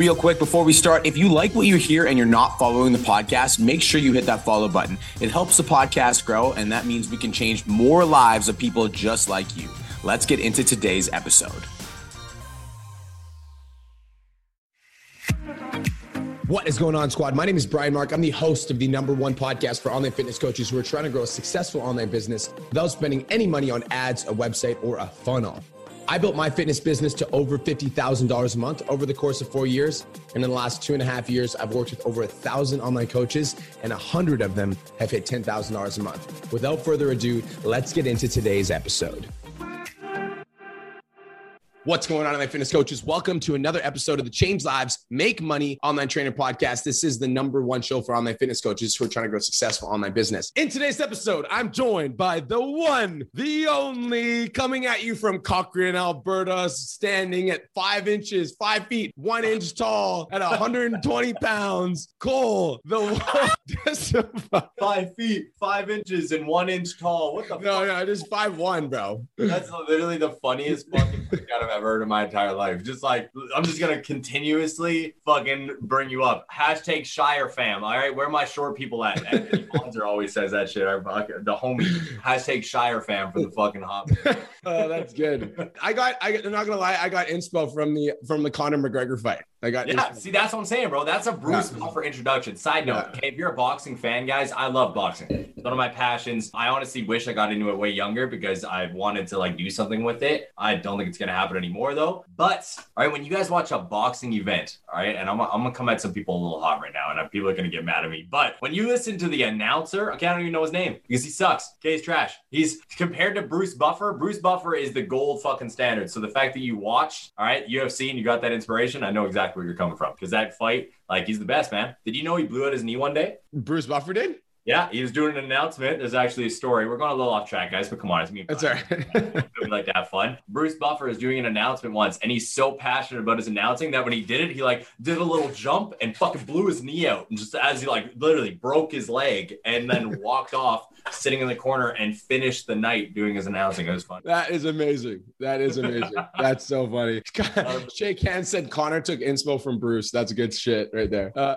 Real quick before we start, if you like what you hear and you're not following the podcast, make sure you hit that follow button. It helps the podcast grow, and that means we can change more lives of people just like you. Let's get into today's episode. What is going on, squad? My name is Brian Mark. I'm the host of the number one podcast for online fitness coaches who are trying to grow a successful online business without spending any money on ads, a website, or a funnel. I built my fitness business to over $50,000 a month over the course of four years. And in the last two and a half years, I've worked with over a thousand online coaches, and a hundred of them have hit $10,000 a month. Without further ado, let's get into today's episode. What's going on, online fitness coaches? Welcome to another episode of the Change Lives Make Money Online Trainer Podcast. This is the number one show for online fitness coaches who are trying to grow successful online business. In today's episode, I'm joined by the one, the only, coming at you from Cochrane, Alberta, standing at five inches, five feet, one inch tall, at 120 pounds. Cole, the one, five feet, five inches, and one inch tall. What the? No, fuck? no, just five one, bro. That's literally the funniest fucking thing I've ever heard in my entire life. Just like I'm just gonna continuously fucking bring you up. Hashtag Shire fam. All right, where are my short people at? Anthony Bonzer always says that shit. Our, the homie. Hashtag Shire fam for the fucking hop. oh, that's good. I got. I, I'm not gonna lie. I got inspo from the from the Conor McGregor fight. I got. Yeah, see, that's what I'm saying, bro. That's a Bruce Yeah. Buffer introduction. Side note, Yeah. okay, if you're a boxing fan, guys, I love boxing. It's one of my passions. I honestly wish I got into it way younger because I wanted to like do something with it. I don't think it's gonna happen anymore though. But all right, when you guys watch a boxing event, all right, and I'm, I'm gonna come at some people a little hot right now, and people are gonna get mad at me. But when you listen to the announcer, okay, I don't even know his name because he sucks. Okay, he's trash. He's compared to Bruce Buffer. Bruce Buffer is the gold fucking standard. So the fact that you watched, all right, UFC and you got that inspiration, I know exactly where you're coming from because that fight, like, he's the best, man. Did you know he blew out his knee one day? Bruce Buffer did. Yeah, he was doing an announcement. There's actually a story. We're going a little off track, guys, but come on, it's me. That's all right. we like to have fun. Bruce Buffer is doing an announcement once, and he's so passionate about his announcing that when he did it, he like did a little jump and fucking blew his knee out, and just as he like literally broke his leg, and then walked off, sitting in the corner, and finished the night doing his announcing. It was fun. That is amazing. That is amazing. That's so funny. Shake hands said Connor took inspo from Bruce. That's good shit right there. Uh,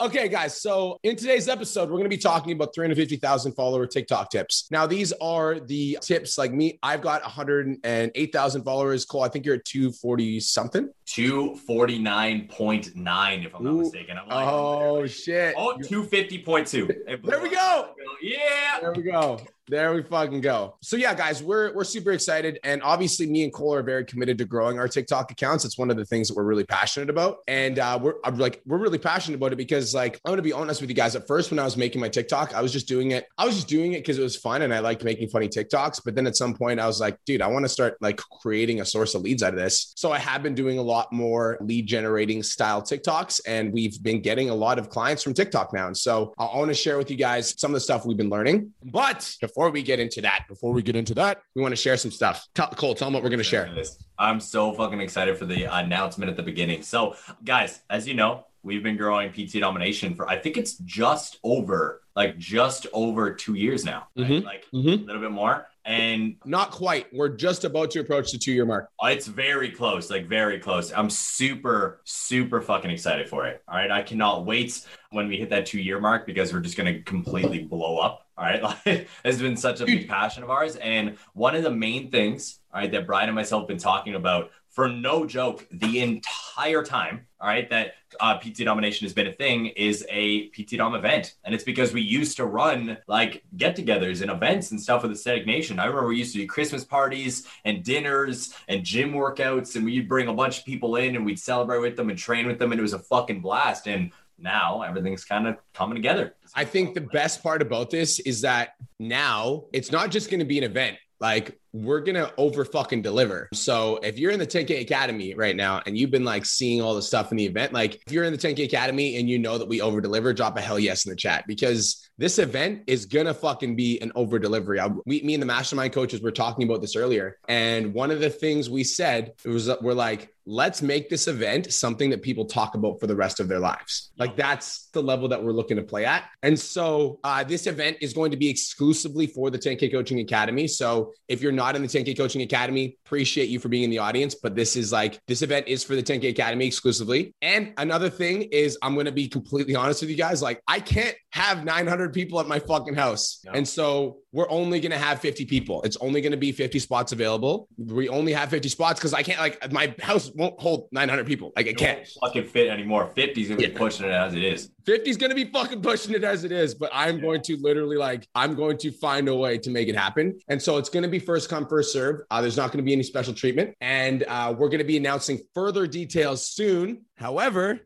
okay, guys. So in today's episode, we're going to be talking about 350,000 follower TikTok tips. Now, these are the tips like me. I've got 108,000 followers. Cole, I think you're at 240 something. 249.9, if I'm not Ooh. mistaken. I'm. Oh, shit. Oh, 250.2. There we go. Yeah. There we go. There we fucking go. So yeah, guys, we're we're super excited, and obviously, me and Cole are very committed to growing our TikTok accounts. It's one of the things that we're really passionate about, and uh, we're I'm like we're really passionate about it because, like, I'm gonna be honest with you guys. At first, when I was making my TikTok, I was just doing it. I was just doing it because it was fun, and I liked making funny TikToks. But then at some point, I was like, dude, I want to start like creating a source of leads out of this. So I have been doing a lot more lead generating style TikToks, and we've been getting a lot of clients from TikTok now. And so I want to share with you guys some of the stuff we've been learning. But before we get into that, before we get into that, we want to share some stuff. Tell, Cole, tell them what we're going to share. I'm so fucking excited for the announcement at the beginning. So, guys, as you know, we've been growing PT domination for I think it's just over like just over two years now, right? Mhm. like Mhm. a little bit more. And Not quite. We're just about to approach the two year mark. it's very close, like very close. I'm super, super fucking excited for it. All right. I cannot wait when we hit that two year mark because we're just going to completely blow up. All right. Like, it's been such a big passion of ours. And one of the main things, all right, that Brian and myself have been talking about for no joke the entire time, all right, that uh, PT Domination has been a thing is a PT Dom event. And it's because we used to run like get togethers and events and stuff with the Aesthetic Nation. I remember we used to do Christmas parties and dinners and gym workouts, and we'd bring a bunch of people in and we'd celebrate with them and train with them. And it was a fucking blast. And now everything's kind of coming together. I think the best part about this is that now it's not just going to be an event. Like we're gonna over fucking deliver. So if you're in the 10K Academy right now and you've been like seeing all the stuff in the event, like if you're in the 10K Academy and you know that we over deliver, drop a hell yes in the chat because this event is gonna fucking be an over delivery. We, me and the mastermind coaches were talking about this earlier, and one of the things we said was that we're like, let's make this event something that people talk about for the rest of their lives. Like that's the level that we're looking to play at. And so uh, this event is going to be exclusively for the 10K Coaching Academy. So if you're not in the 10K Coaching Academy, appreciate you for being in the audience, but this is like, this event is for the 10K Academy exclusively. And another thing is, I'm going to be completely honest with you guys. Like, I can't have 900 people at my fucking house. No. And so we're only going to have 50 people. It's only going to be 50 spots available. We only have 50 spots because I can't, like, my house won't hold 900 people. Like, it can't fucking fit anymore. 50 is going to be pushing it as it is. 50 is going to be fucking pushing it as it is. But I'm yeah. going to literally, like, I'm going to find a way to make it happen. And so it's going to be first come, first serve. Uh, there's not going to be any special treatment. And uh, we're going to be announcing further details soon. However,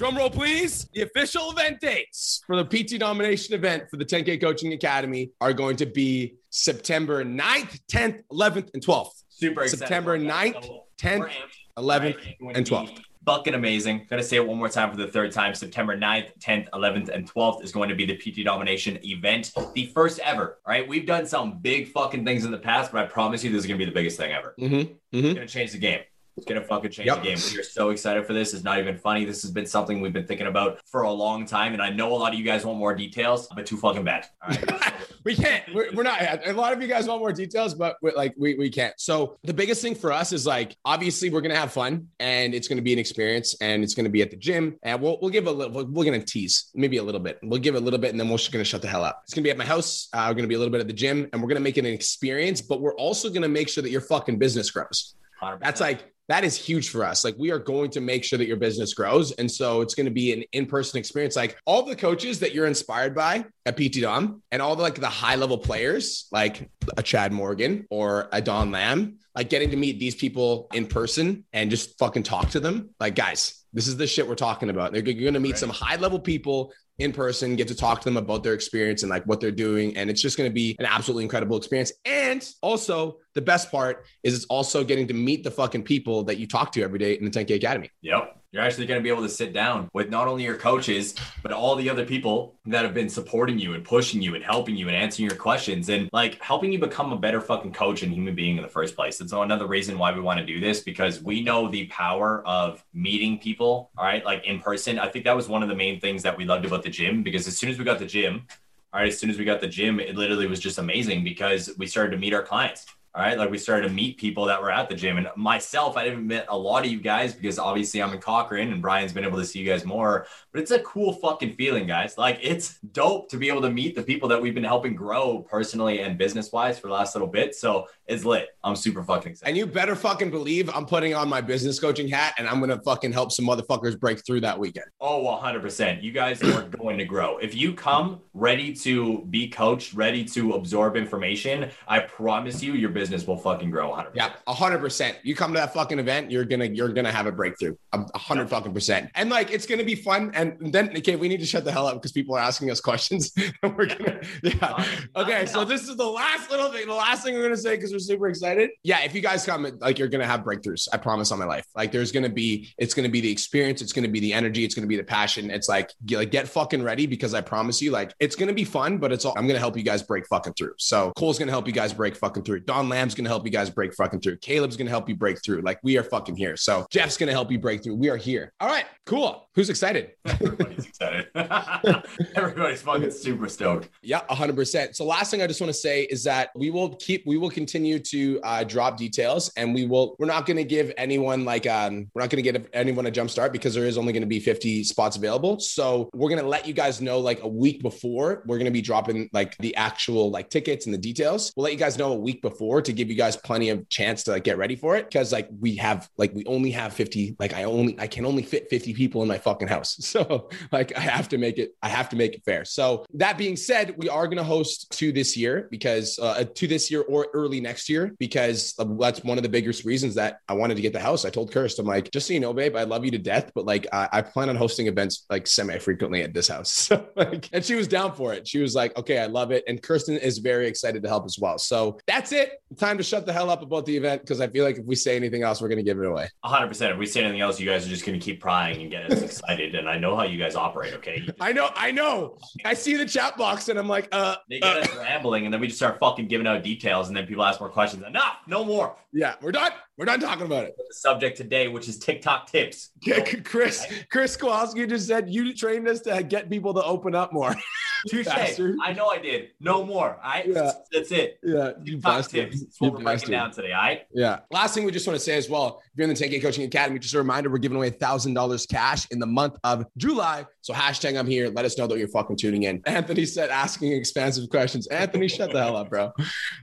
Drum roll, please. The official event dates for the PT Domination event for the 10K Coaching Academy are going to be September 9th, 10th, 11th, and 12th. Super September 9th, 10th, 11th, and 12th. Fucking amazing. Gonna say it one more time for the third time. September 9th, 10th, 11th, and 12th is going to be the PT Domination event. The first ever. All right. We've done some big fucking things in the past, but I promise you this is gonna be the biggest thing ever. Mm-hmm. Mm-hmm. It's gonna change the game. It's gonna fucking change yep. the game. We are so excited for this. It's not even funny. This has been something we've been thinking about for a long time, and I know a lot of you guys want more details, but too fucking bad. we can't. We're, we're, not. A lot of you guys want more details, but like we we can't. So the biggest thing for us is like obviously we're gonna have fun, and it's gonna be an experience, and it's gonna be at the gym, and we'll we'll give a little. We're gonna tease maybe a little bit. We'll give a little bit, and then we're just gonna shut the hell up. It's gonna be at my house. Uh, we're gonna be a little bit at the gym, and we're gonna make it an experience. But we're also gonna make sure that your fucking business grows. 100%. That's like that is huge for us. Like we are going to make sure that your business grows. And so it's going to be an in-person experience. Like all the coaches that you're inspired by at PT Dom and all the like the high level players, like a Chad Morgan or a Don Lamb, like getting to meet these people in person and just fucking talk to them. Like, guys, this is the shit we're talking about. They're, you're going to meet right. some high level people in person, get to talk to them about their experience and like what they're doing. And it's just going to be an absolutely incredible experience. And also, the best part is it's also getting to meet the fucking people that you talk to every day in the 10K Academy. Yep. You're actually going to be able to sit down with not only your coaches, but all the other people that have been supporting you and pushing you and helping you and answering your questions and like helping you become a better fucking coach and human being in the first place. So another reason why we want to do this because we know the power of meeting people, all right, like in person. I think that was one of the main things that we loved about the gym because as soon as we got the gym, all right, as soon as we got the gym, it literally was just amazing because we started to meet our clients all right. Like we started to meet people that were at the gym. And myself, I didn't meet a lot of you guys because obviously I'm in Cochrane and Brian's been able to see you guys more. But it's a cool fucking feeling, guys. Like it's dope to be able to meet the people that we've been helping grow personally and business wise for the last little bit. So it's lit. I'm super fucking excited. And you better fucking believe I'm putting on my business coaching hat and I'm gonna fucking help some motherfuckers break through that weekend. Oh, 100%. You guys are going to grow. If you come ready to be coached, ready to absorb information, I promise you, your business will fucking grow 100 Yeah, 100%. You come to that fucking event, you're gonna you're gonna have a breakthrough. 100 fucking percent. And like it's gonna be fun. And then okay, we need to shut the hell up because people are asking us questions. and we're gonna yeah. Uh, uh, okay, so this is the last little thing, the last thing we're gonna say because we're super excited. Yeah, if you guys come, like you're gonna have breakthroughs. I promise on my life. Like there's gonna be, it's gonna be the experience, it's gonna be the energy, it's gonna be the passion. It's like get, like get fucking ready because I promise you, like it's gonna be fun, but it's all I'm gonna help you guys break fucking through. So Cole's gonna help you guys break fucking through. Don Lamb's gonna help you guys break fucking through. Caleb's gonna help you break through. Like we are fucking here. So Jeff's gonna help you break through. We are here. All right, cool. Who's excited? Everybody's excited. Everybody's fucking super stoked. Yeah, 100%. So last thing I just want to say is that we will keep, we will continue to uh, drop details and we will, we're not to give anyone like, um, we're not to give anyone a jump start because there is only to be 50 spots available. So we're to let you guys know like a week before we're to be dropping like the actual like tickets and the details. We'll let you guys know a week before to give you guys plenty of chance to like get ready for it. Cause like we have, like we only have 50, like I only, I can only fit 50 people in my fucking house. So like I have to make it, I have to make it fair. So that being said, we are going to host two this year because uh, two this year or early next year because that's one of the biggest reasons that I wanted to get the house. I told Kirst, I'm like, just so you know, babe, I love you to death, but like I, I plan on hosting events like semi frequently at this house. So like, and she was down for it. She was like, okay, I love it. And Kirsten is very excited to help as well. So that's it. Time to shut the hell up about the event because I feel like if we say anything else, we're going to give it away. 100%. If we say anything else, you guys are just going to keep prying and get us excited. And I know how you guys operate. Okay. I know. I know. I see the chat box and I'm like, uh, they get uh, us rambling and then we just start fucking giving out details and then people ask more questions. Enough. No more. Yeah. We're done. We're not talking about it. The subject today, which is TikTok tips. Yeah, Chris, Chris Kowalski just said you trained us to get people to open up more. Touche. I know I did. No more. All right. Yeah. That's it. Yeah. You TikTok bastard. tips. That's what You we're breaking down today. All right. Yeah. Last thing we just want to say as well, if you're in the 10K Coaching Academy, just a reminder, we're giving away $1,000 cash in the month of July. So hashtag I'm here. Let us know that you're fucking tuning in. Anthony said asking expansive questions. Anthony, shut the hell up, bro.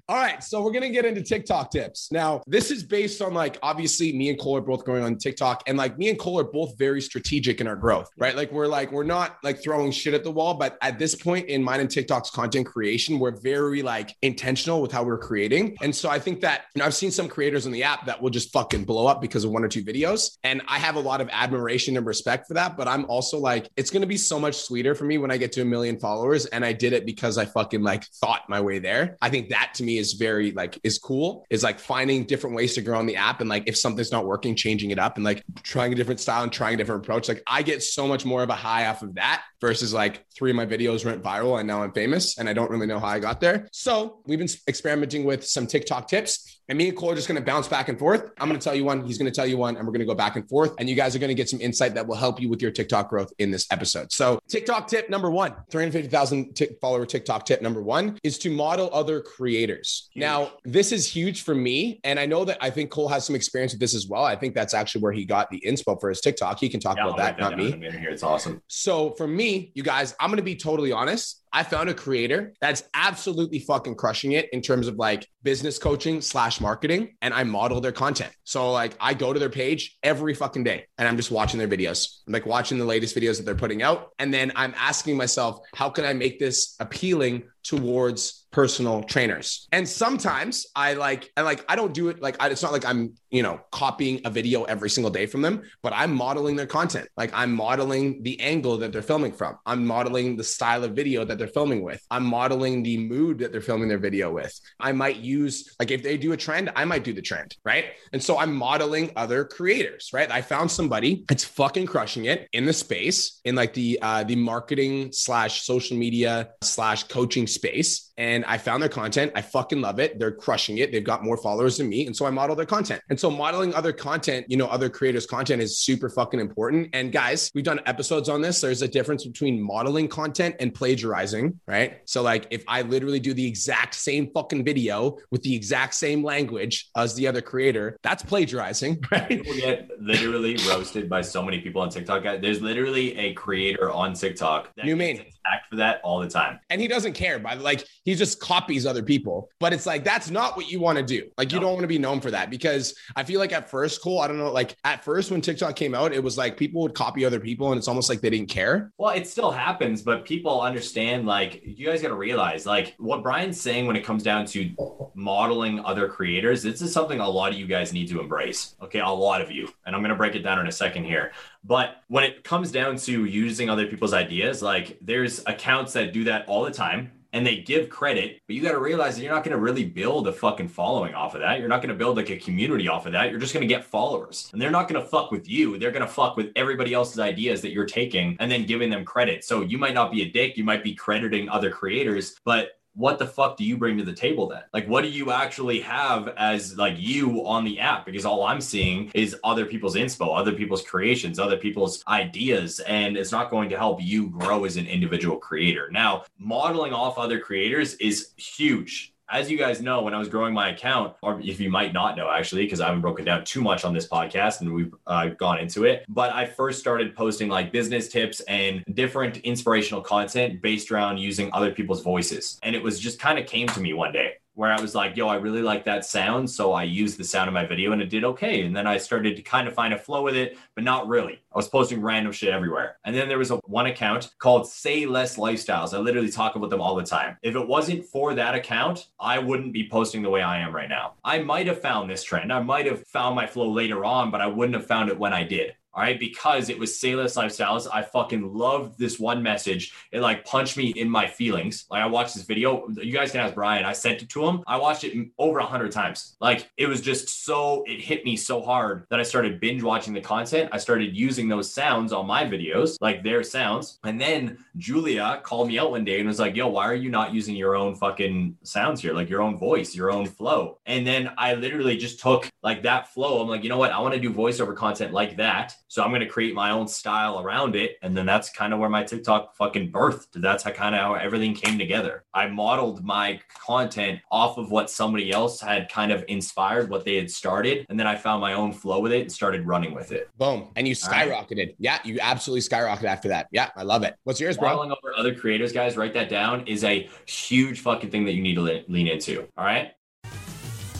All right. So we're to get into TikTok tips. Now, this is based on like, obviously, me and Cole are both going on TikTok. And like, me and Cole are both very strategic in our growth, right? Like, we're like, we're not like throwing shit at the wall. But at this point in mine and TikTok's content creation, we're very like intentional with how we're creating. And so I think that, you know, I've seen some creators on the app that will just fucking blow up because of one or two videos. And I have a lot of admiration and respect for that. But I'm also like, it's going to be so much sweeter for me when I get to a million followers. And I did it because I fucking like thought my way there. I think that to me is very like, is cool, is like finding different ways to grow on the app. And like, if something's not working, changing it up and like trying a different style and trying a different approach. Like, I get so much more of a high off of that versus like three of my videos went viral and now I'm famous and I don't really know how I got there. So we've been experimenting with some TikTok tips. And me and Cole are just going to bounce back and forth. I'm going to tell you one, he's going to tell you one, and we're going to go back and forth. And you guys are going to get some insight that will help you with your TikTok growth in this episode. So, TikTok tip number one 350,000 tick follower TikTok tip number one is to model other creators. Huge. Now, this is huge for me. And I know that I think Cole has some experience with this as well. I think that's actually where he got the inspo for his TikTok. He can talk Yeah, about that, not me. in a minute here. It's awesome. So for me, you guys, I'm going to be totally honest. I found a creator that's absolutely fucking crushing it in terms of like business coaching slash marketing, and I model their content. So like I go to their page every fucking day and I'm just watching their videos. I'm like watching the latest videos that they're putting out. And then I'm asking myself, how can I make this appealing towards personal trainers. And sometimes I like, and like, I don't do it like, I, it's not like I'm, you know, copying a video every single day from them, but I'm modeling their content. Like I'm modeling the angle that they're filming from. I'm modeling the style of video that they're filming with. I'm modeling the mood that they're filming their video with. I might use, like, if they do a trend, I might do the trend, right? And so I'm modeling other creators, right? I found somebody that's fucking crushing it in the space, in like the, uh, the marketing slash social media slash coaching space. And I found their content. I fucking love it. They're crushing it. They've got more followers than me. And so I model their content. And so modeling other content, you know, other creators' content is super fucking important. And guys, we've done episodes on this. There's a difference between modeling content and plagiarizing, right? So, like, if I literally do the exact same fucking video with the exact same language as the other creator, that's plagiarizing, right? People get literally roasted by so many people on TikTok. There's literally a creator on TikTok that You gets mean? attacked for that all the time. and he doesn't care by like he just copies other people but it's like that's not what you want to do like you No. don't want to be known for that because i feel like at first cole i don't know like at first when tiktok came out it was like people would copy other people and it's almost like they didn't care Well, it still happens, but people understand like you guys got to realize like what Brian's saying when it comes down to modeling other creators. This is something a lot of you guys need to embrace. Okay, a lot of you, and I'm gonna break it down in a second here. But when it comes down to using other people's ideas, like there's accounts that do that all the time. And they give credit, but you got to realize that you're not going to really build a fucking following off of that. You're not going to build like a community off of that. You're just going to get followers, and they're not going to fuck with you. They're going to fuck with everybody else's ideas that you're taking and then giving them credit. So you might not be a dick. You might be crediting other creators, but what the fuck do you bring to the table then? Like, what do you actually have as like you on the app? Because all I'm seeing is other people's inspo, other people's creations, other people's ideas, and it's not going to help you grow as an individual creator. Now, modeling off other creators is huge. As you guys know, when I was growing my account, or if you might not know actually, because I haven't broken down too much on this podcast and we've uh, gone into it, but I first started posting like business tips and different inspirational content based around using other people's voices. And it was just kind of came to me one day where I was like, yo, I really like that sound. So I used the sound in my video and it did okay. And then I started to kind of find a flow with it, but not really. I was posting random shit everywhere. And then there was a one account called Say Less Lifestyles. I literally talk about them all the time. If it wasn't for that account, I wouldn't be posting the way I am right now. I might have found this trend. I might have found my flow later on, but I wouldn't have found it when I did. All right, because it was Say Less Lifestyles. I fucking loved this one message. It like punched me in my feelings. Like I watched this video. You guys can ask Brian. I sent it to him. I watched it over a hundred times. Like it was just so it hit me so hard that I started binge watching the content. I started using those sounds on my videos, like their sounds. And then Julia called me out one day and was like, "Yo, why are you not using your own fucking sounds here? Like your own voice, your own flow?" And then I literally just took like that flow. I'm like, you know what? I want to do voiceover content like that. So I'm going to create my own style around it. And then that's kind of where my TikTok fucking birthed. That's how kind of how everything came together. I modeled my content off of what somebody else had kind of inspired, what they had started. And then I found my own flow with it and started running with it. Boom. And you skyrocketed. Right. Yeah, you absolutely skyrocketed after that. Yeah, I love it. What's yours, bro? Modeling over other creators, guys, write that down, is a huge fucking thing that you need to lean into. All right.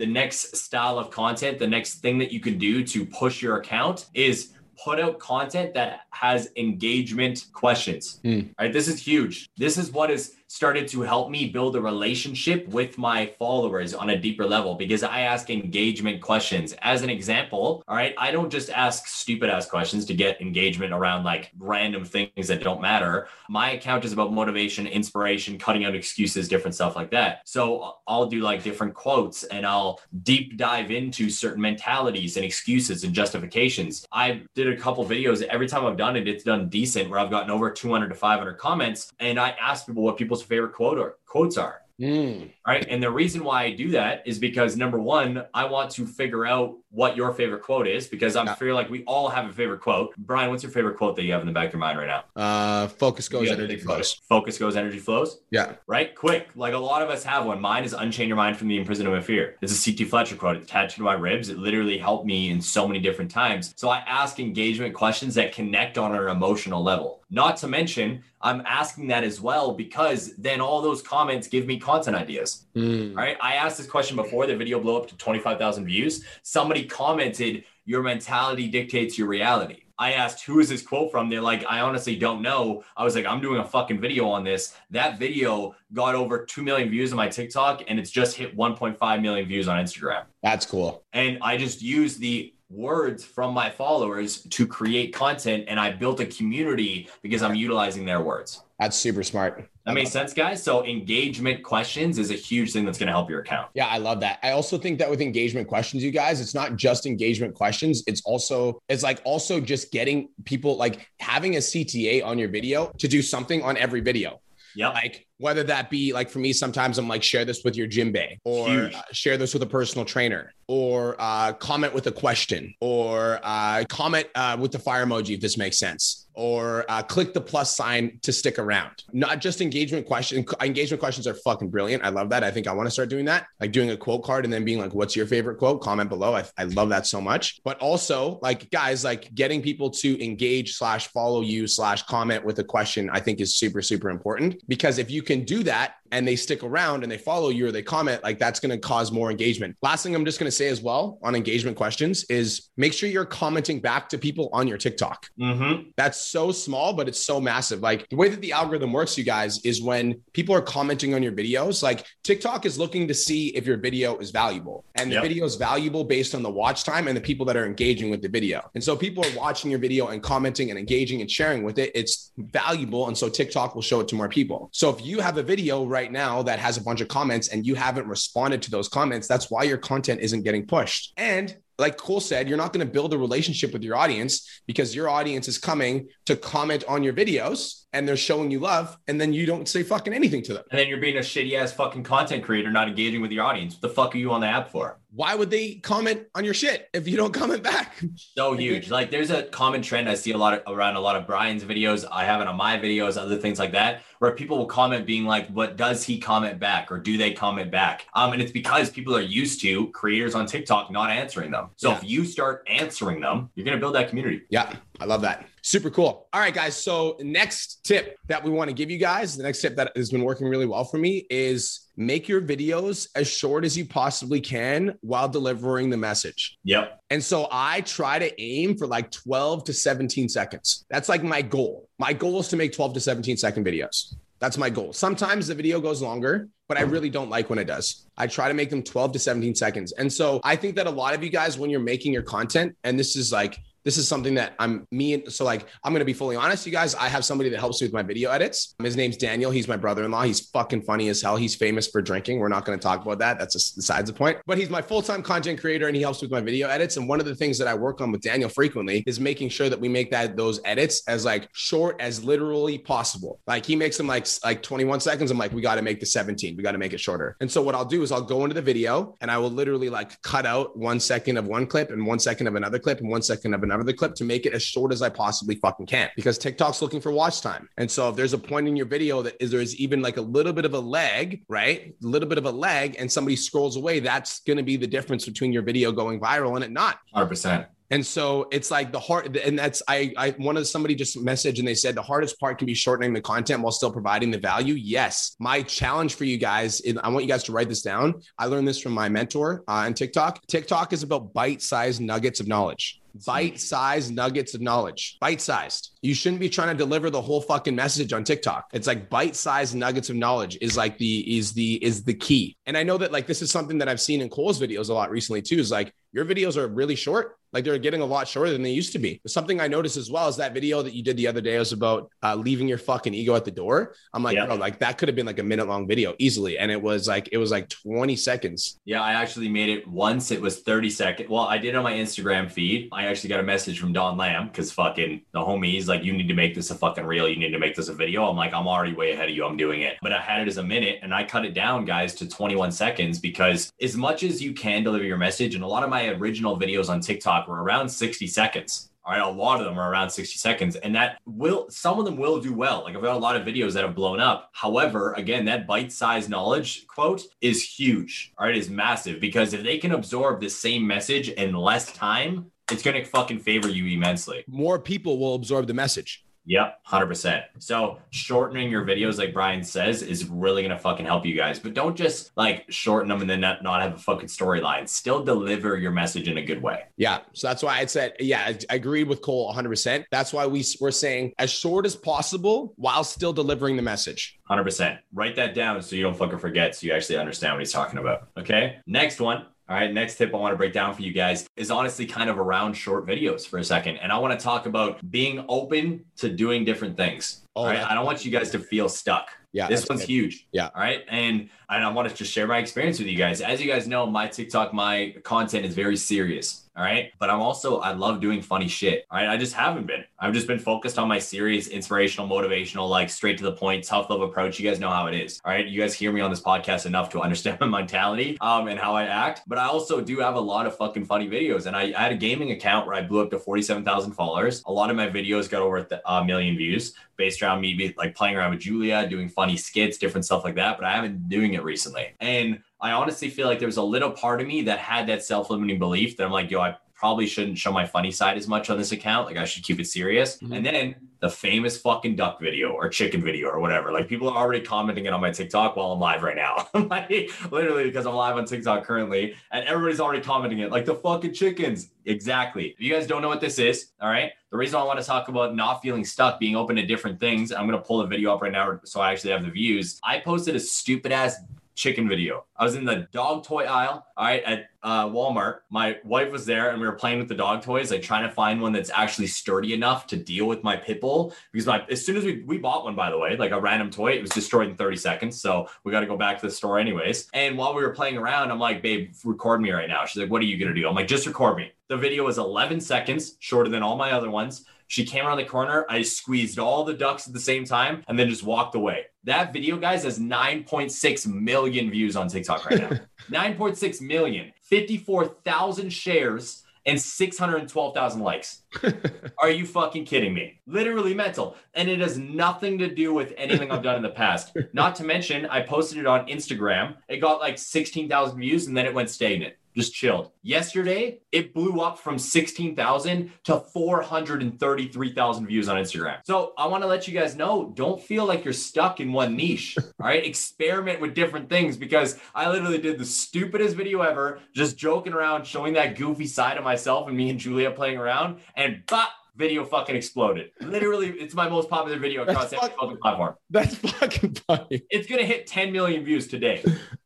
The next style of content, the next thing that you can do to push your account is put out content that has engagement questions. Mm. Right? This is huge. This is what is started to help me build a relationship with my followers on a deeper level because I ask engagement questions. As an example, all right, I don't just ask stupid ass questions to get engagement around like random things that don't matter. My account is about motivation, inspiration, cutting out excuses, different stuff like that. So uh, I'll do like different quotes and I'll deep dive into certain mentalities and excuses and justifications. I did a couple videos. Every time I've done it, it's done decent where I've gotten over 200 to 500 comments. And I ask people what favorite quote or quotes are. Mm. Right. And the reason why I do that is because number one, I want to figure out what your favorite quote is because I'm yeah. feel like we all have a favorite quote. Brian, what's your favorite quote that you have in the back of your mind right now? Uh, focus goes, energy flows. Focus goes, energy flows. Yeah. Right. Quick. Like a lot of us have one. Mine is unchain your mind from the imprisonment of fear. It's a C.T. Fletcher quote. It's tattooed to my ribs. It literally helped me in so many different times. So I ask engagement questions that connect on an emotional level. Not to mention, I'm asking that as well because then all those comments give me content ideas. Mm. Right. I asked this question before the video blew up to 25,000 views. Somebody commented, Your mentality dictates your reality. I asked, Who is this quote from? They're like, I honestly don't know. I was like, I'm doing a fucking video on this. That video got over 2 million views on my TikTok and it's just hit 1.5 million views on Instagram. That's cool. And I just used the words from my followers to create content and I built a community because I'm utilizing their words. That's super smart. That makes sense, guys. So engagement questions is a huge thing that's going to help your account. Yeah, I love that. I also think that with engagement questions, you guys, it's not just engagement questions. It's also it's like also just getting people like having a CTA on your video to do something on every video. Yeah. Like whether that be like for me, sometimes I'm like, share this with your gym bae or uh, share this with a personal trainer or uh, comment with a question or uh, comment uh, with the fire emoji if this makes sense or uh, click the plus sign to stick around. Not just engagement questions. Engagement questions are fucking brilliant. I love that. I think I want to start doing that, like doing a quote card and then being like, "What's your favorite quote?" Comment below. I, I love that so much. But also, like guys, like getting people to engage slash follow you slash comment with a question, I think is super super important because if you can do that and they stick around and they follow you or they comment, like that's going to cause more engagement. Last thing I'm just going to say as well on engagement questions is make sure you're commenting back to people on your TikTok. Mm-hmm. That's so small, but it's so massive. Like the way that the algorithm works, you guys, is when people are commenting on your videos, like TikTok is looking to see if your video is valuable. And the yep. video is valuable based on the watch time and the people that are engaging with the video. And so people are watching your video and commenting and engaging and sharing with it. It's valuable. And so TikTok will show it to more people. So if you have a video right right now that has a bunch of comments and you haven't responded to those comments, that's why your content isn't getting pushed. And like Cole said, you're not going to build a relationship with your audience because your audience is coming to comment on your videos and they're showing you love, and then you don't say fucking anything to them. And then you're being a shitty ass fucking content creator, not engaging with your audience. What the fuck are you on the app for? Why would they comment on your shit if you don't comment back? So huge. Like there's a common trend I see a lot of, around a lot of Brian's videos. I have it on my videos, other things like that, where people will comment being like, "What does he comment back?" or "Do they comment back?" Um, and it's because people are used to creators on TikTok not answering them. So yeah. if you start answering them, you're gonna build that community. Yeah, I love that. Super cool. All right, guys. So, next tip that we want to give you guys, the next tip that has been working really well for me is make your videos as short as you possibly can while delivering the message. Yep. And so I try to aim for like 12 to 17 seconds. That's like my goal. My goal is to make 12 to 17 second videos. That's my goal. Sometimes the video goes longer, but I really don't like when it does. I try to make them 12 to 17 seconds. And so I think that a lot of you guys, when you're making your content, and this is like this is something that I'm me and so like I'm gonna be fully honest, you guys. I have somebody that helps me with my video edits. His name's Daniel. He's my brother-in-law. He's fucking funny as hell. He's famous for drinking. We're not gonna talk about that. That's just besides the point. But he's my full-time content creator and he helps with my video edits. And one of the things that I work on with Daniel frequently is making sure that we make that those edits as like short as literally possible. Like he makes them like like 21 seconds. I'm like, we got to make the 17. We got to make it shorter. And so what I'll do is I'll go into the video and I will literally like cut out one second of one clip and one second of another clip and one second of another clip to make it as short as I possibly fucking can because TikTok's looking for watch time. And so if there's a point in your video that is there's even like a little bit of a lag, right? A little bit of a lag and somebody scrolls away, that's going to be the difference between your video going viral and it not. 100%. And so it's like the hard, and that's I, I one of somebody just messaged and they said the hardest part can be shortening the content while still providing the value. Yes, my challenge for you guys, is, I want you guys to write this down. I learned this from my mentor uh, on TikTok. TikTok is about bite-sized nuggets of knowledge bite-sized nuggets of knowledge. Bite-sized you shouldn't be trying to deliver the whole fucking message on tiktok. It's like bite-sized nuggets of knowledge is like the is the is the key. And i know that like this is something that i've seen in cole's videos a lot recently too is like your videos are really short like they're getting a lot shorter than they used to be. But something I noticed as well is that video that you did the other day was about uh, leaving your fucking ego at the door. I'm like, bro, like that could have been like a minute long video easily, and it was like it was like 20 seconds. Yeah, I actually made it once. It was 30 seconds. Well, I did on my Instagram feed. I actually got a message from Don Lamb because fucking the homies like, you need to make this a fucking reel. You need to make this a video. I'm like, I'm already way ahead of you. I'm doing it. But I had it as a minute, and I cut it down, guys, to 21 seconds because as much as you can deliver your message, and a lot of my original videos on TikTok were around 60 seconds. All right, a lot of them are around 60 seconds, and that will some of them will do well. Like I've got a lot of videos that have blown up. However, again, that bite-sized knowledge quote is huge. All right, is massive because if they can absorb the same message in less time, it's gonna fucking favor you immensely. More people will absorb the message. Yep, 100%. So, shortening your videos, like Brian says, is really going to fucking help you guys. But don't just like shorten them and then not, not have a fucking storyline. Still deliver your message in a good way. Yeah. So, that's why I said, yeah, I, I agreed with Cole 100%. That's why we, we're saying as short as possible while still delivering the message. 100%. Write that down so you don't fucking forget, so you actually understand what he's talking about. Okay. Next one all right, next tip I want to break down for you guys is honestly kind of around short videos for a second. And I want to talk about being open to doing different things. Oh, all right. I don't want you guys to feel stuck. Yeah. This one's good. huge. Yeah. All right. And, and I want to just share my experience with you guys. As you guys know, my TikTok, my content is very serious. All right. But I'm also, I love doing funny shit. All right. I just haven't been. I've just been focused on my serious, inspirational, motivational, like straight to the point, tough love approach. You guys know how it is. All right. You guys hear me on this podcast enough to understand my mentality um, and how I act. But I also do have a lot of fucking funny videos. And I, I had a gaming account where I blew up to 47,000 followers. A lot of my videos got over a million views based around me like playing around with Julia, doing funny skits, different stuff like that. But I haven't been doing it recently. And I honestly feel like there was a little part of me that had that self-limiting belief that I'm like, yo, I probably shouldn't show my funny side as much on this account. Like I should keep it serious. Mm-hmm. And then the famous fucking duck video or chicken video or whatever. Like people are already commenting it on my TikTok while I'm live right now. like literally because I'm live on TikTok currently and everybody's already commenting it like the fucking chickens. Exactly. If you guys don't know what this is, all right. The reason I want to talk about not feeling stuck, being open to different things, I'm going to pull the video up right now so I actually have the views. I posted a stupid ass chicken video. I was in the dog toy aisle, all right, at uh, Walmart. My wife was there and we were playing with the dog toys, like trying to find one that's actually sturdy enough to deal with my pit bull. Because my, as soon as we, we bought one, by the way, like a random toy, it was destroyed in 30 seconds. So we got to go back to the store anyways. And while we were playing around, I'm like, babe, record me right now. She's like, what are you going to do? I'm like, just record me. The video was 11 seconds, shorter than all my other ones. She came around the corner. I squeezed all the ducks at the same time and then just walked away. That video, guys, has 9.6 million views on TikTok right now. 9.6 million, 54,000 shares, and 612,000 likes. Are you fucking kidding me? Literally mental. And it has nothing to do with anything I've done in the past. Not to mention, I posted it on Instagram. It got like 16,000 views and then it went stagnant just chilled. Yesterday, it blew up from 16,000 to 433,000 views on Instagram. So I want to let you guys know don't feel like you're stuck in one niche. all right. Experiment with different things because I literally did the stupidest video ever, just joking around, showing that goofy side of myself and me and Julia playing around. And bah, video fucking exploded. Literally, it's my most popular video across every fucking platform. That's fucking funny. It's gonna hit 10 million views today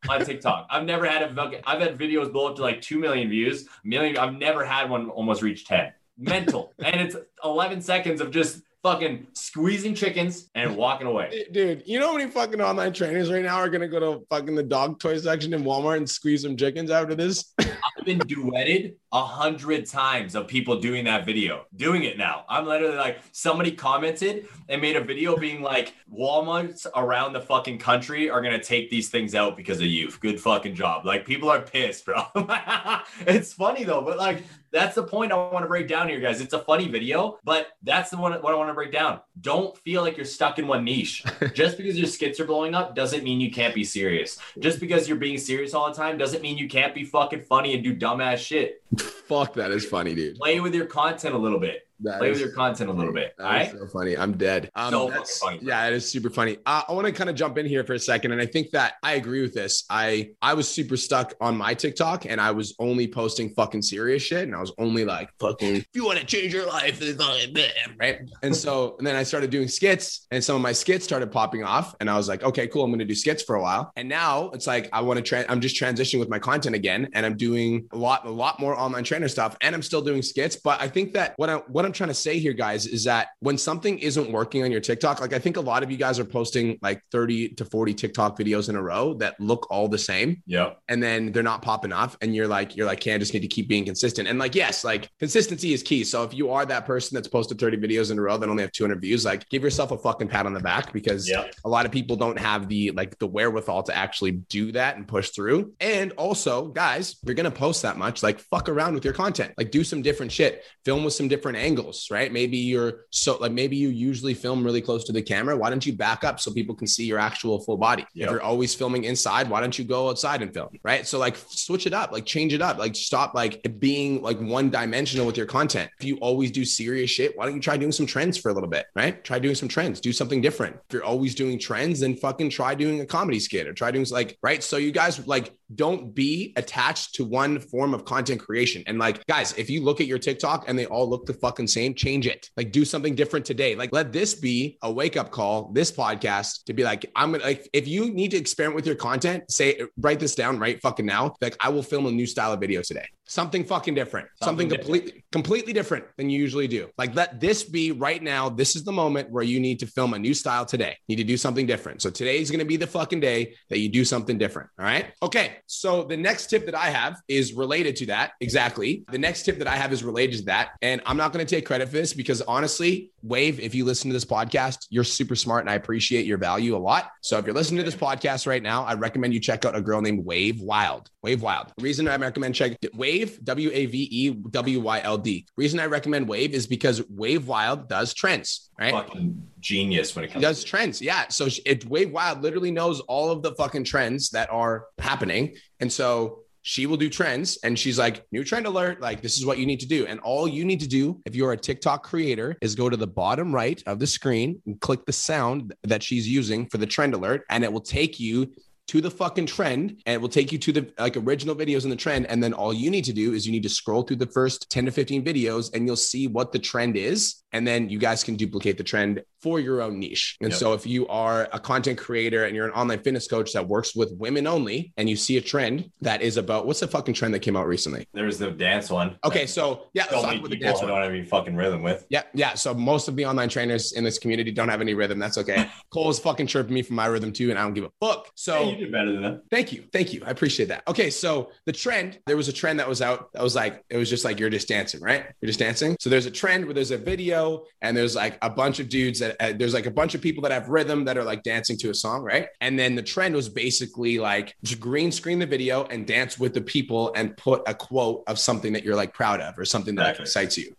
on TikTok. I've never had a fucking, I've had videos blow up to like 2 million views. Million, I've never had one almost reach 10. Mental. and it's 11 seconds of just fucking squeezing chickens and walking away. Dude, you know how many fucking online trainers right now are gonna go to fucking the dog toy section in Walmart and squeeze some chickens after this? Been duetted a hundred times of people doing that video, doing it now. I'm literally like, somebody commented and made a video being like, Walmarts around the fucking country are gonna take these things out because of you. Good fucking job. Like people are pissed, bro. it's funny though, but like that's the point I want to break down here, guys. It's a funny video, but that's the one what I want to break down. Don't feel like you're stuck in one niche. Just because your skits are blowing up doesn't mean you can't be serious. Just because you're being serious all the time doesn't mean you can't be fucking funny and do dumbass shit. Fuck, that is funny, dude. Play with your content a little bit. That Play with your content a little bit. All right. so funny. I'm dead. Um, So funny. Yeah, it is super funny. Uh, I want to kind of jump in here for a second, and I think that I agree with this. I I was super stuck on my TikTok, and I was only posting fucking serious shit, and I was only like fucking. If you want to change your life, it's fucking blah," right? And so, and then I started doing skits, and some of my skits started popping off, and I was like, okay, cool, I'm going to do skits for a while. And now it's like I want to. Tra- I'm just transitioning with my content again, and I'm doing a lot, a lot more online trainer stuff, and I'm still doing skits. But I think that what I what I'm trying to say here, guys, is that when something isn't working on your TikTok, like I think a lot of you guys are posting like 30 to 40 TikTok videos in a row that look all the same. Yeah. and then they're not popping off and you're like you're like okay i just need to keep being consistent. And like yes like consistency is key. So if you are that person that's posted 30 videos in a row that only have 200 views like give yourself a fucking pat on the back because a lot of people don't have the like the wherewithal to actually do that and push through. And also guys you're gonna post that much like fuck around with your content. Like do some different shit. Film with some different angles right? Maybe you're so like maybe you usually film really close to the camera. Why don't you back up so people can see your actual full body? Yep. if you're always filming inside why don't you go outside and film right? So like switch it up like change it up like stop like being like one dimensional with your content. If you always do serious shit why don't you try doing some trends for a little bit right? Try doing some trends do something different. If you're always doing trends then fucking try doing a comedy skit or try doing like right? So you guys like don't be attached to one form of content creation. And like guys if you look at your tiktok and they all look the fucking same change it. Like do something different today. Like let this be a wake up call this podcast to be like i'm gonna like if you need to experiment with your content say write this down right fucking now. Like i will film a new style of video today. Something fucking different. Something, Something completely completely different than you usually do. Like let this be right now. This is the moment where you need to film a new style today. You need to do something different. So today is to be the fucking day that you do something different all right? Okay so the next tip that i have is related to that. Exactly. The next tip that i have is related to that. And i'm not going to take credit for this because honestly wave if you listen to this podcast you're super smart and i appreciate your value a lot so if you're listening to this podcast right now i recommend you check out a girl named wave wyld wave wyld the reason i recommend check wave w-a-v-e-w-y-l-d reason i recommend wave is because wave wyld does trends right Fucking genius when it comes does to trends. Yeah. So it Wave Wyld literally knows all of the fucking trends that are happening. And so she will do trends and she's like, new trend alert. Like, this is what you need to do. And all you need to do if you're a TikTok creator is go to the bottom right of the screen and click the sound that she's using for the trend alert. And it will take you to the fucking trend and it will take you to the like original videos in the trend and then all you need to do is you need to scroll through the first 10 to 15 videos and you'll see what the trend is and then you guys can duplicate the trend for your own niche and Yep. so if you are a content creator and you're an online fitness coach that works with women only and you see a trend that is about what's the fucking trend that came out recently There was the dance one. okay so yeah so many the people dance I one. don't have any fucking rhythm with. Yeah, yeah. So most of the online trainers in this community don't have any rhythm. That's okay. Cole's fucking chirping me for my rhythm too, and I don't give a fuck. So Hey, you did better than that. Thank you. Thank you. I appreciate that. Okay. So the trend, there was a trend that was out that was like, it was just like, you're just dancing, right? You're just dancing. So there's a trend where there's a video and there's like a bunch of dudes that uh, there's like a bunch of people that have rhythm that are like dancing to a song, right? And then the trend was basically like just green screen the video and dance with the people and put a quote of something that you're like proud of or something that Exactly. excites you.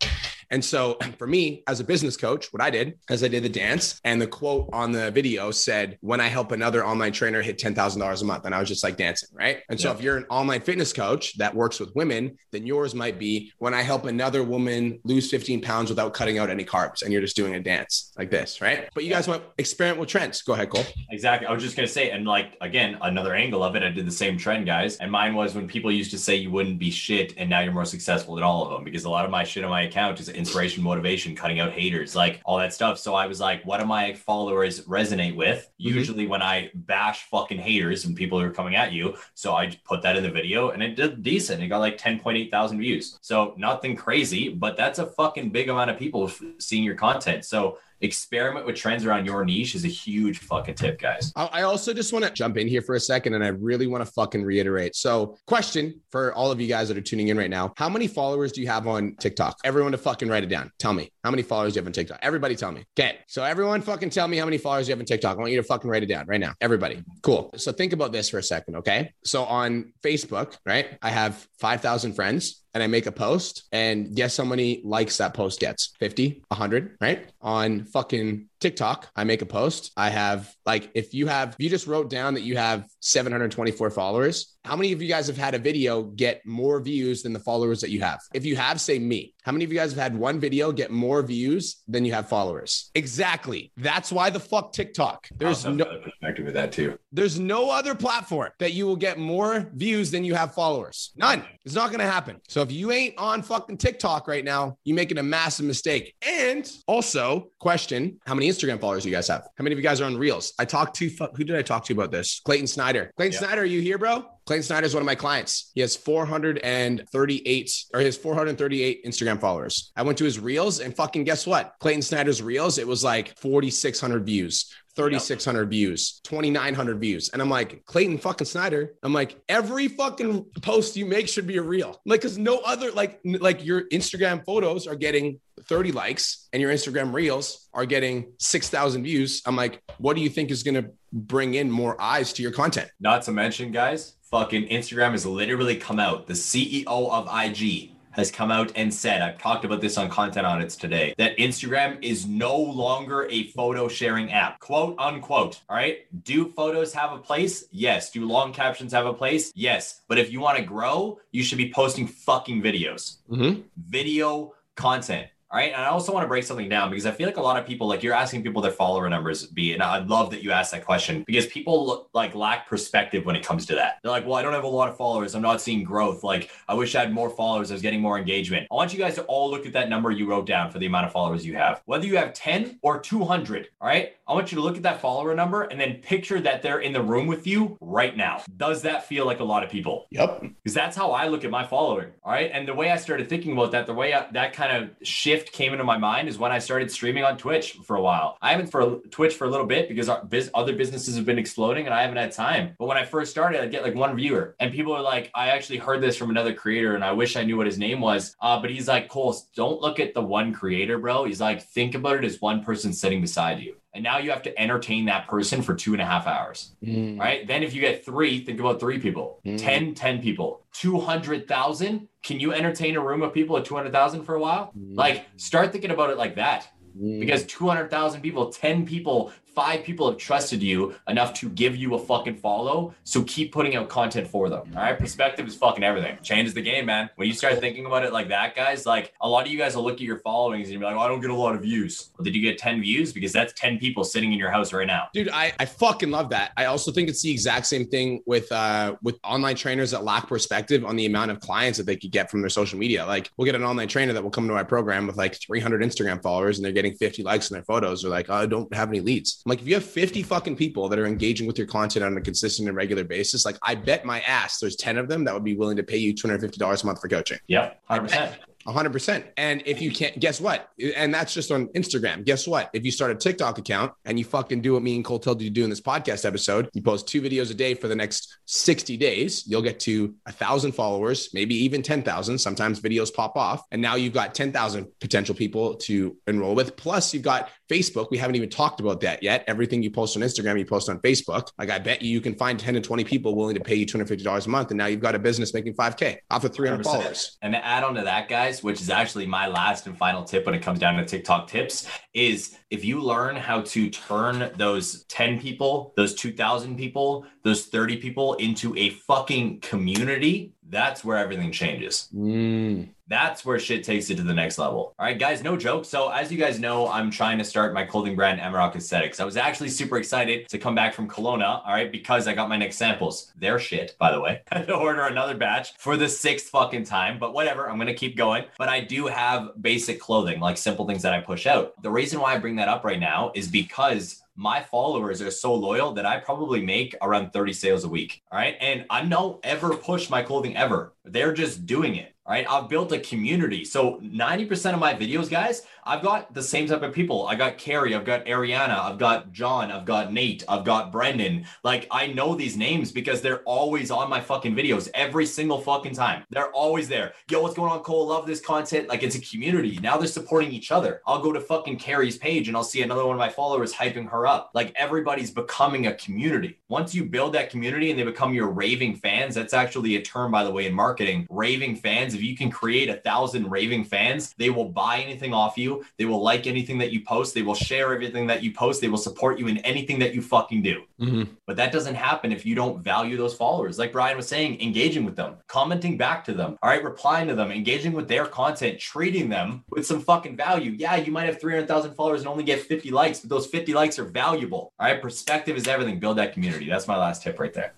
And so for me as a business coach, what I did is I did the dance and the quote on the video said, when I help another online trainer hit $10,000 a month. And I was just like dancing. Right. And so Yeah. if you're an online fitness coach that works with women, then yours might be when I help another woman lose 15 pounds without cutting out any carbs and you're just doing a dance like this. Right. But you guys want experiment with trends. Go ahead, Cole. Exactly. I was just gonna say, and like again, another angle of it. I did the same trend, guys. And mine was when people used to say you wouldn't be shit, and now you're more successful than all of them. Because a lot of my shit on my account is inspiration, motivation, cutting out haters, like all that stuff. So I was like, what do my followers resonate with? Mm-hmm. Usually when I bash fucking haters and people who are coming at you. So I put that in the video and it did decent. It got like 10.8 thousand views. So nothing crazy, but that's a fucking big amount of people seeing your content. So experiment with trends around your niche is a huge fucking tip, guys. I also just want to jump in here for a second and I really want to fucking reiterate. So, question for all of you guys that are tuning in right now How many followers do you have on TikTok? Everyone to fucking write it down. Tell me how many followers do you have on TikTok? Everybody tell me. Okay. So, everyone fucking tell me how many followers you have on TikTok. I want you to fucking write it down right now. Everybody. Cool. So, think about this for a second. Okay. So, on Facebook, right, I have 5,000 friends and I make a post and guess how many likes that post gets? 50, 100, right? On fucking TikTok, I make a post. I have like, if you have, if you just wrote down that you have 724 followers, how many of you guys have had a video get more views than the followers that you have? If you have, say me. How many of you guys have had one video get more views than you have followers? Exactly. That's why the fuck TikTok. There's no, perspective with that too. there's no other platform that you will get more views than you have followers. None. It's not going to happen. So if you ain't on fucking TikTok right now, you're making a massive mistake. And also, question: How many Instagram followers you guys have? How many of you guys are on Reels? I talked to who did I talk to about this? Clayton Snyder. Clayton Yeah. Snyder, are you here, bro? Clayton Snyder is one of my clients. He has 438 or his 438 Instagram followers. I went to his Reels and fucking guess what? Clayton Snyder's Reels, it was like 4,600 views. 3,600 views, 2,900 views. And I'm like, Clayton fucking Snyder. I'm like, every fucking post you make should be a reel. Like, cause no other, like, like your Instagram photos are getting 30 likes and your Instagram reels are getting 6,000 views. I'm like, what do you think is going to bring in more eyes to your content? Not to mention, guys, fucking Instagram has literally come out. The CEO of IG has come out and said, I've talked about this on Content Audits today, that Instagram is no longer a photo sharing app, quote unquote. All right. Do photos have a place? Yes. Do long captions have a place? Yes. But if you want to grow, you should be posting fucking videos Mm-hmm. video content. All right. And I also want to break something down because I feel like a lot of people, like you're asking people their follower numbers be, and I love that you asked that question because people look, like lack perspective when it comes to that. They're like, well, I don't have a lot of followers. I'm not seeing growth. Like, I wish I had more followers. I was getting more engagement. I want you guys to all look at that number you wrote down for the amount of followers you have, whether you have 10 or 200. All right. I want you to look at that follower number and then picture that they're in the room with you right now. Does that feel like a lot of people? Yep. because that's how I look at my following. All right. And the way I started thinking about that, the way I, that kind of shift came into my mind is when I started streaming on Twitch for a while. I haven't for Twitch for a little bit because our biz, other businesses have been exploding and I haven't had time. But when I first started, I'd get like one viewer and people are like, I actually heard this from another creator and I wish I knew what his name was. Uh, but he's like, Cole, don't look at the one creator, bro. He's like, think about it as one person sitting beside you. And now you have to entertain that person for two and a half hours Mm. right? Then if you get three, think about three people, Mm. 10, 10 people, 200,000. Can you entertain a room of people at 200,000 for a while? Mm. Like start thinking about it like that Mm. because 200,000 people, 10 people, five people have trusted you enough to give you a fucking follow. So keep putting out content for them. All right. Perspective is fucking everything. Changes the game, man. When you start thinking about it like that, guys, like a lot of you guys will look at your followings and be like, oh, I don't get a lot of views. Well, did you get 10 views? Because that's 10 people sitting in your house right now. Dude, I, I fucking love that. I also think it's the exact same thing with uh with online trainers that lack perspective on the amount of clients that they could get from their social media. Like we'll get an online trainer that will come to our program with like 300 Instagram followers and they're getting 50 likes on their photos. They're like, oh, I don't have any leads. I'm like, if you have 50 fucking people that are engaging with your content on a consistent and regular basis, like I bet my ass there's 10 of them that would be willing to pay you $250 a month for coaching. Yep. 100%. hundred percent. And if you can't, guess what? And that's just on Instagram. Guess what? If you start a TikTok account and you fucking do what me and Cole told you to do in this podcast episode, you post two videos a day for the next 60 days, you'll get to a thousand followers, maybe even 10,000. Sometimes videos pop off. And now you've got 10,000 potential people to enroll with. Plus you've got Facebook. We haven't even talked about that yet. Everything you post on Instagram, you post on Facebook. Like I bet you, you can find 10 to 20 people willing to pay you $250 a month. And now you've got a business making 5K off of 300 100%. followers. And to add on to that, guys, which is actually my last and final tip when it comes down to TikTok tips, is if you learn how to turn those 10 people, those 2,000 people, those 30 people into a fucking community, that's where everything changes. Mm. That's where shit takes it to the next level. All right, guys, no joke. So, as you guys know, I'm trying to start my clothing brand, Amarok Aesthetics. I was actually super excited to come back from Kelowna, all right, because I got my next samples. They're shit, by the way. I had to order another batch for the sixth fucking time, but whatever, I'm gonna keep going. But I do have basic clothing, like simple things that I push out. The reason why I bring that up right now is because my followers are so loyal that I probably make around 30 sales a week. All right. And I don't ever push my clothing ever. They're just doing it. Right. I've built a community. So 90% of my videos, guys, I've got the same type of people. I got Carrie, I've got Ariana, I've got John, I've got Nate, I've got Brendan. Like I know these names because they're always on my fucking videos every single fucking time. They're always there. Yo, what's going on, Cole? Love this content. Like it's a community. Now they're supporting each other. I'll go to fucking Carrie's page and I'll see another one of my followers hyping her up. Like everybody's becoming a community. Once you build that community and they become your raving fans, that's actually a term, by the way, in marketing. Raving fans. If you can create a thousand raving fans, they will buy anything off you they will like anything that you post. They will share everything that you post. They will support you in anything that you fucking do. Mm-hmm. But that doesn't happen if you don't value those followers. Like Brian was saying, engaging with them, commenting back to them, all right, replying to them, engaging with their content, treating them with some fucking value. Yeah, you might have 300,000 followers and only get 50 likes, but those 50 likes are valuable. All right, perspective is everything. Build that community. That's my last tip right there.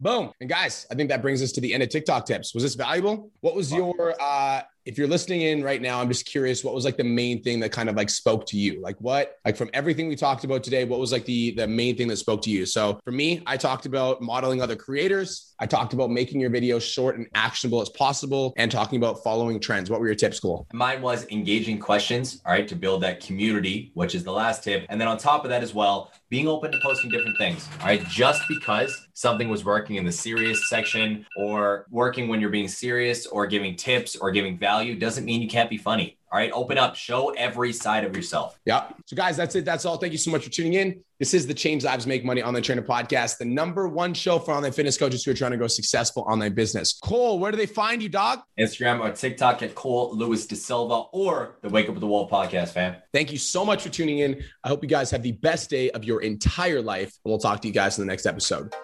Boom. And guys, I think that brings us to the end of TikTok tips. Was this valuable? What was your uh if you're listening in right now, I'm just curious what was like the main thing that kind of like spoke to you? Like what, like from everything we talked about today, what was like the the main thing that spoke to you? So for me, I talked about modeling other creators. I talked about making your videos short and actionable as possible and talking about following trends. What were your tips, Cole? Mine was engaging questions, all right, to build that community, which is the last tip. And then on top of that as well, being open to posting different things, all right, just because something was working in the serious section or working when you're being serious or giving tips or giving value doesn't mean you can't be funny. All right, open up, show every side of yourself. Yeah. So, guys, that's it. That's all. Thank you so much for tuning in. This is the Change Lives Make Money Online Trainer Podcast, the number one show for online fitness coaches who are trying to grow successful online business. Cole, where do they find you, dog? Instagram or TikTok at Cole Lewis De Silva or the Wake Up with the Wall podcast, fam. Thank you so much for tuning in. I hope you guys have the best day of your entire life, and we'll talk to you guys in the next episode.